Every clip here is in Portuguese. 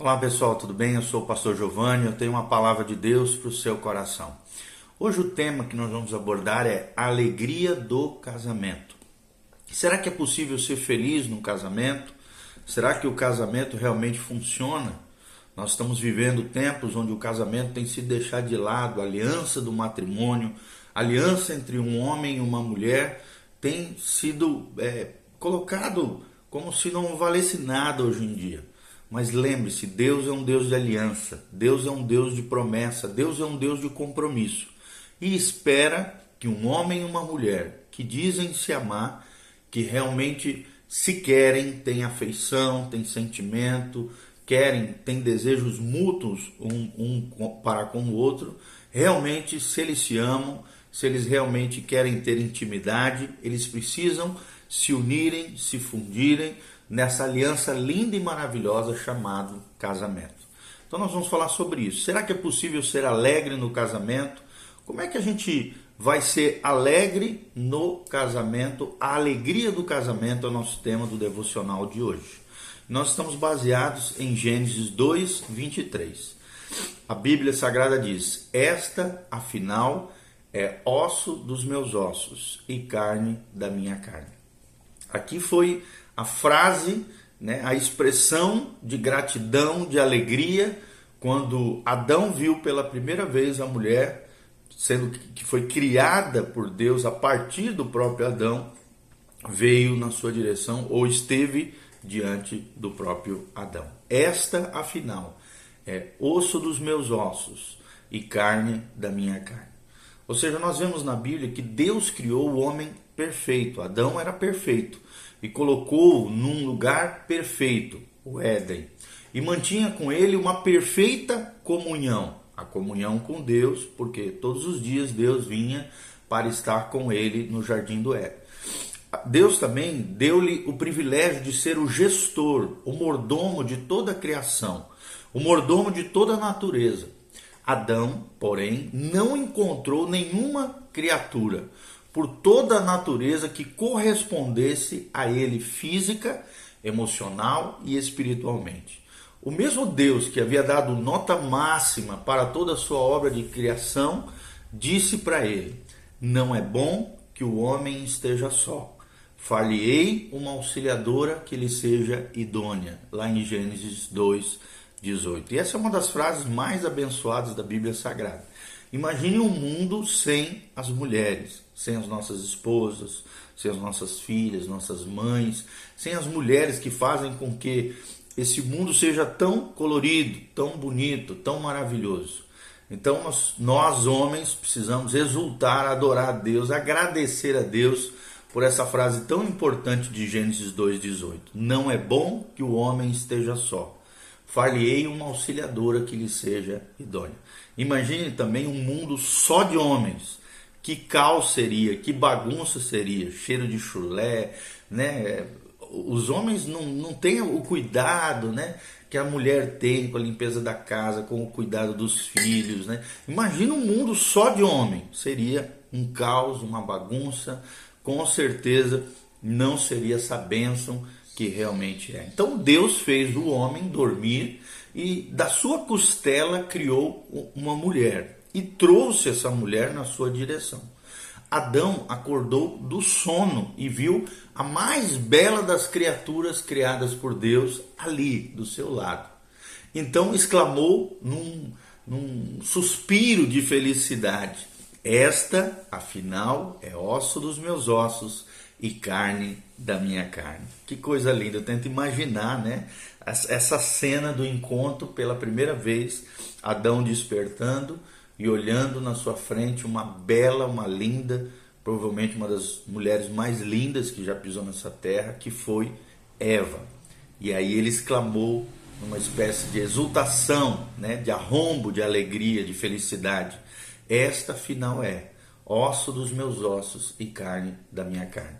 Olá pessoal, tudo bem? Eu sou o pastor Giovanni, eu tenho uma palavra de Deus para o seu coração. Hoje o tema que nós vamos abordar é a alegria do casamento. Será que é possível ser feliz no casamento? Será que o casamento realmente funciona? Nós estamos vivendo tempos onde o casamento tem sido deixado de lado, a aliança do matrimônio, a aliança entre um homem e uma mulher tem sido é, colocado como se não valesse nada hoje em dia. Mas lembre-se, Deus é um Deus de aliança, Deus é um Deus de promessa, Deus é um Deus de compromisso. E espera que um homem e uma mulher que dizem se amar, que realmente se querem, têm afeição, têm sentimento, querem, têm desejos mútuos um, um para com o outro, realmente, se eles se amam, se eles realmente querem ter intimidade, eles precisam se unirem, se fundirem nessa aliança linda e maravilhosa chamada casamento. Então nós vamos falar sobre isso. Será que é possível ser alegre no casamento? Como é que a gente vai ser alegre no casamento? A alegria do casamento é o nosso tema do devocional de hoje. Nós estamos baseados em Gênesis 2, 23. A Bíblia Sagrada diz: Esta, afinal, é osso dos meus ossos e carne da minha carne. Aqui foi a frase, né, a expressão de gratidão, de alegria, quando Adão viu pela primeira vez a mulher, sendo que foi criada por Deus a partir do próprio Adão, veio na sua direção ou esteve diante do próprio Adão. Esta, afinal, é osso dos meus ossos e carne da minha carne. Ou seja, nós vemos na Bíblia que Deus criou o homem perfeito. Adão era perfeito e colocou num lugar perfeito, o Éden, e mantinha com ele uma perfeita comunhão, a comunhão com Deus, porque todos os dias Deus vinha para estar com ele no jardim do Éden. Deus também deu-lhe o privilégio de ser o gestor, o mordomo de toda a criação, o mordomo de toda a natureza. Adão, porém, não encontrou nenhuma criatura por toda a natureza que correspondesse a ele física, emocional e espiritualmente. O mesmo Deus que havia dado nota máxima para toda a sua obra de criação, disse para ele: Não é bom que o homem esteja só. Far-lhe-ei uma auxiliadora que lhe seja idônea, lá em Gênesis 2, 18. E essa é uma das frases mais abençoadas da Bíblia Sagrada. Imagine um mundo sem as mulheres, sem as nossas esposas, sem as nossas filhas, nossas mães, sem as mulheres que fazem com que esse mundo seja tão colorido, tão bonito, tão maravilhoso. Então nós, nós homens precisamos exultar, adorar a Deus, agradecer a Deus por essa frase tão importante de Gênesis 2:18. Não é bom que o homem esteja só far-lhe-ei uma auxiliadora que lhe seja idônea. Imagine também um mundo só de homens. Que caos seria, que bagunça seria, cheiro de chulé, né? Os homens não, não têm o cuidado, né? Que a mulher tem com a limpeza da casa, com o cuidado dos filhos, né? Imagina um mundo só de homem. Seria um caos, uma bagunça. Com certeza não seria essa bênção que realmente é. Então Deus fez o homem dormir e da sua costela criou uma mulher e trouxe essa mulher na sua direção. Adão acordou do sono e viu a mais bela das criaturas criadas por Deus ali do seu lado. Então exclamou num, num suspiro de felicidade: Esta, afinal, é osso dos meus ossos e carne da minha carne. Que coisa linda, eu tento imaginar, né? Essa cena do encontro pela primeira vez, Adão despertando e olhando na sua frente uma bela, uma linda, provavelmente uma das mulheres mais lindas que já pisou nessa terra, que foi Eva. E aí ele exclamou numa espécie de exultação, né, de arrombo, de alegria, de felicidade: Esta final é osso dos meus ossos e carne da minha carne.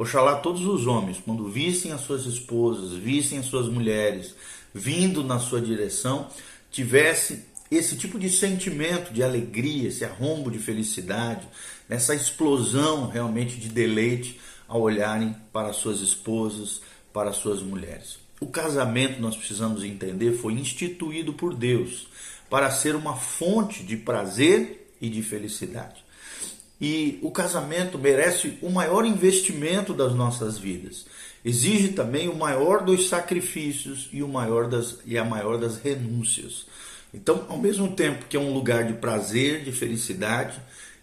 Oxalá todos os homens, quando vissem as suas esposas, vissem as suas mulheres vindo na sua direção, tivesse esse tipo de sentimento de alegria, esse arrombo de felicidade, essa explosão realmente de deleite ao olharem para suas esposas, para suas mulheres. o casamento, nós precisamos entender, foi instituído por Deus para ser uma fonte de prazer e de felicidade. E o casamento merece o maior investimento das nossas vidas. Exige também o maior dos sacrifícios e, o maior das, e a maior das renúncias. Então, ao mesmo tempo que é um lugar de prazer, de felicidade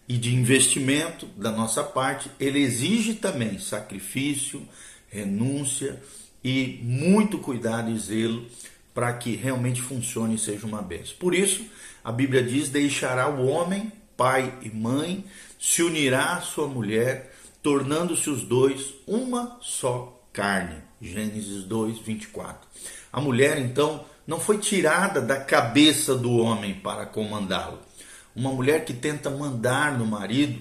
e de investimento da nossa parte, ele exige também sacrifício, renúncia e muito cuidado e zelo para que realmente funcione e seja uma bênção. Por isso, a Bíblia diz: deixará o homem, pai e mãe, se unirá à sua mulher, tornando-se os dois uma só carne. Gênesis 2, 24. A mulher, então, não foi tirada da cabeça do homem para comandá-lo. Uma mulher que tenta mandar no marido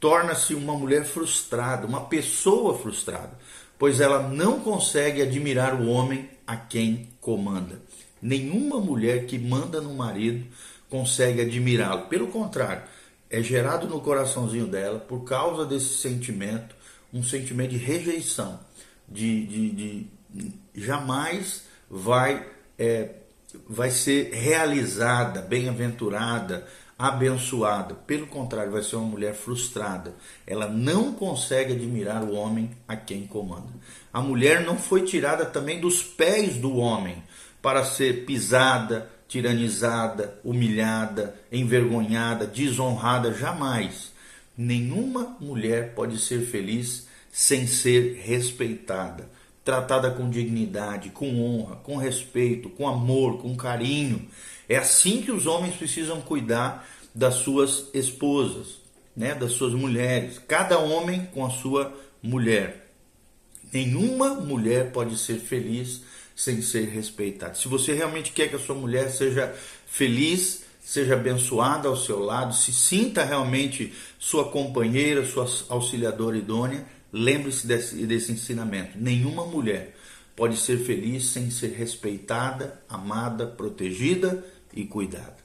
torna-se uma mulher frustrada, uma pessoa frustrada, pois ela não consegue admirar o homem a quem comanda. Nenhuma mulher que manda no marido consegue admirá-lo. Pelo contrário, é gerado no coraçãozinho dela, por causa desse sentimento, um sentimento de rejeição, de, de, de jamais vai, é, vai ser realizada, bem-aventurada, abençoada. Pelo contrário, vai ser uma mulher frustrada. Ela não consegue admirar o homem a quem comanda. A mulher não foi tirada também dos pés do homem para ser pisada, tiranizada, humilhada, envergonhada, desonrada. Jamais. Nenhuma mulher pode ser feliz sem ser respeitada, tratada com dignidade, com honra, com respeito, com amor, com carinho. É assim que os homens precisam cuidar das suas esposas, né, das suas mulheres. Cada homem com a sua mulher. Nenhuma mulher pode ser feliz sem ser respeitada. Se você realmente quer que a sua mulher seja feliz, seja abençoada ao seu lado, se sinta realmente sua companheira, sua auxiliadora idônea, lembre-se desse, desse ensinamento. Nenhuma mulher pode ser feliz sem ser respeitada, amada, protegida e cuidada.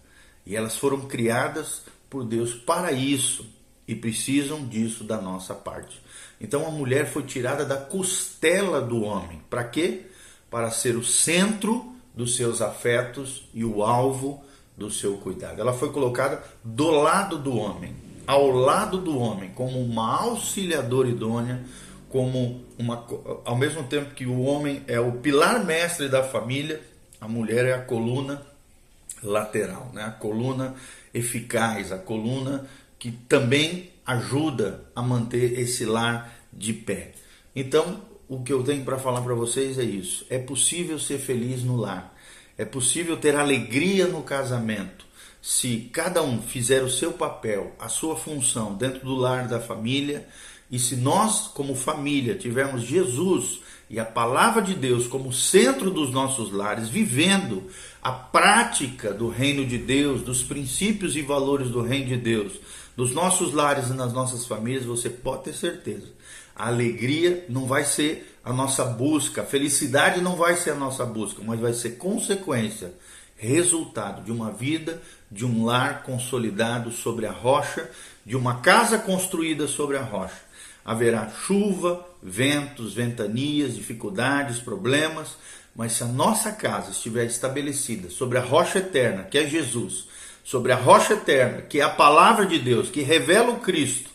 E elas foram criadas por Deus para isso e precisam disso da nossa parte. Então a mulher foi tirada da costela do homem. Para quê? Para ser o centro dos seus afetos e o alvo do seu cuidado. Ela foi colocada do lado do homem, ao lado do homem, como uma auxiliadora idônea, como uma ao mesmo tempo que o homem é o pilar mestre da família, a mulher é a coluna lateral, né? a coluna eficaz, a coluna que também ajuda a manter esse lar de pé. Então, o que eu tenho para falar para vocês é isso: é possível ser feliz no lar, é possível ter alegria no casamento, se cada um fizer o seu papel, a sua função dentro do lar da família, e se nós, como família, tivermos Jesus e a palavra de Deus como centro dos nossos lares, vivendo a prática do reino de Deus, dos princípios e valores do reino de Deus, nos nossos lares e nas nossas famílias, você pode ter certeza. A alegria não vai ser a nossa busca, a felicidade não vai ser a nossa busca, mas vai ser consequência, resultado de uma vida, de um lar consolidado sobre a rocha, de uma casa construída sobre a rocha haverá chuva, ventos, ventanias, dificuldades, problemas, mas se a nossa casa estiver estabelecida sobre a rocha eterna, que é Jesus, sobre a rocha eterna, que é a palavra de Deus, que revela o Cristo,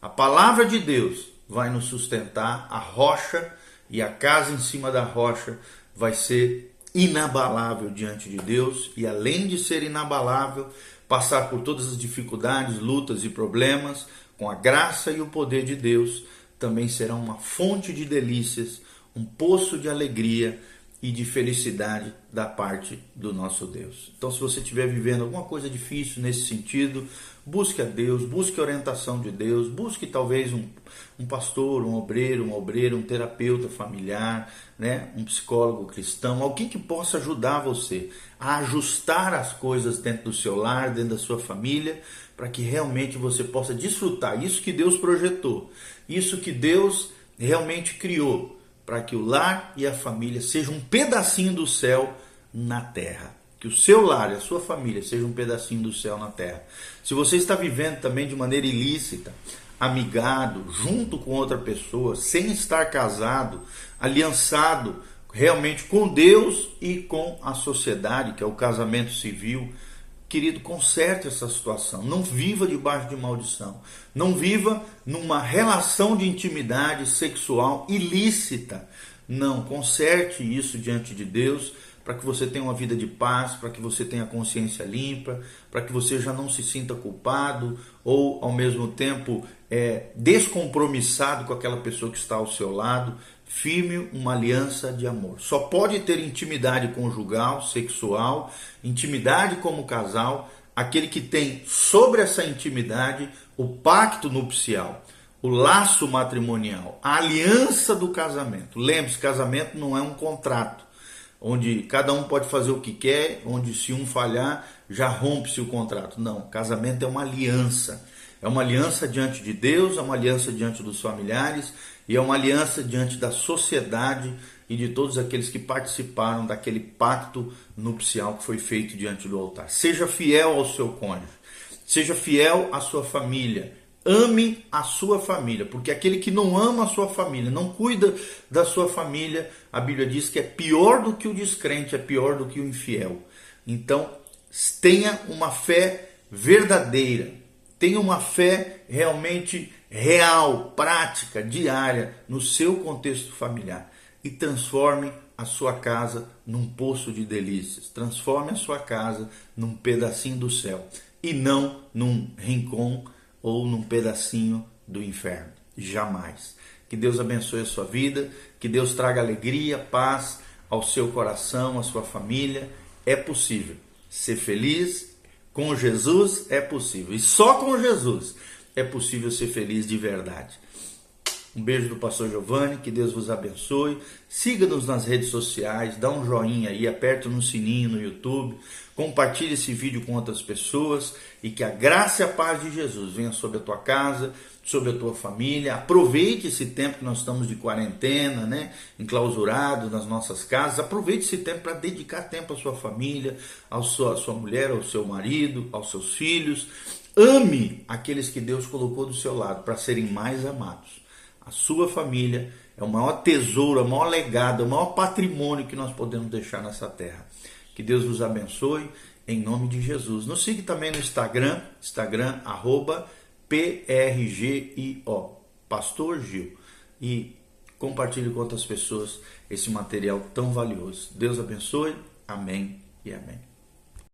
a palavra de Deus vai nos sustentar, a rocha e a casa em cima da rocha vai ser inabalável diante de Deus. E além de ser inabalável, passar por todas as dificuldades, lutas e problemas, com a graça e o poder de Deus, também será uma fonte de delícias, um poço de alegria e de felicidade da parte do nosso Deus. Então, se você estiver vivendo alguma coisa difícil nesse sentido, busque a Deus, busque a orientação de Deus, busque talvez um, um pastor, um obreiro, um obreiro, um terapeuta familiar, né? um psicólogo cristão, alguém que possa ajudar você a ajustar as coisas dentro do seu lar, dentro da sua família, para que realmente você possa desfrutar isso que Deus projetou, isso que Deus realmente criou, para que o lar e a família sejam um pedacinho do céu na terra. Que o seu lar e a sua família sejam um pedacinho do céu na terra. Se você está vivendo também de maneira ilícita, amigado, junto com outra pessoa, sem estar casado, aliançado realmente com Deus e com a sociedade, que é o casamento civil. Querido, conserte essa situação. Não viva debaixo de maldição. Não viva numa relação de intimidade sexual ilícita. Não, conserte isso diante de Deus para que você tenha uma vida de paz, para que você tenha consciência limpa, para que você já não se sinta culpado ou ao mesmo tempo é, descompromissado com aquela pessoa que está ao seu lado. Firme uma aliança de amor. Só pode ter intimidade conjugal, sexual, intimidade como casal, aquele que tem sobre essa intimidade o pacto nupcial, o laço matrimonial, a aliança do casamento. Lembre-se, casamento não é um contrato onde cada um pode fazer o que quer, onde se um falhar já rompe-se o contrato. Não, casamento é uma aliança. É uma aliança diante de Deus, é uma aliança diante dos familiares e é uma aliança diante da sociedade e de todos aqueles que participaram daquele pacto nupcial que foi feito diante do altar. Seja fiel ao seu cônjuge, seja fiel à sua família, Ame a sua família, porque aquele que não ama a sua família, não cuida da sua família, a Bíblia diz que é pior do que o descrente, é pior do que o infiel. Então, tenha uma fé verdadeira, tenha uma fé realmente real, prática, diária, no seu contexto familiar e transforme a sua casa num poço de delícias, transforme a sua casa num pedacinho do céu e não num rincão ou num pedacinho do inferno. Jamais. Que Deus abençoe a sua vida, que Deus traga alegria, paz ao seu coração, à sua família. É possível ser feliz com Jesus, é possível. E só com Jesus é possível ser feliz de verdade. Um beijo do pastor Giovanni, que Deus vos abençoe. Siga-nos nas redes sociais, dá um joinha aí, aperta no sininho no YouTube, compartilhe esse vídeo com outras pessoas e que a graça e a paz de Jesus venha sobre a tua casa, sobre a tua família. Aproveite esse tempo que nós estamos de quarentena, né, enclausurados nas nossas casas. Aproveite esse tempo para dedicar tempo à sua família, à sua, à sua mulher, ao seu marido, aos seus filhos. Ame aqueles que Deus colocou do seu lado para serem mais amados. A sua família é o maior tesouro, o maior legado, o maior patrimônio que nós podemos deixar nessa terra. Que Deus vos abençoe em nome de Jesus. Nos siga também no Instagram, Instagram arroba PRGIO, Pastor Gil. E compartilhe com outras pessoas esse material tão valioso. Deus abençoe. Amém e amém.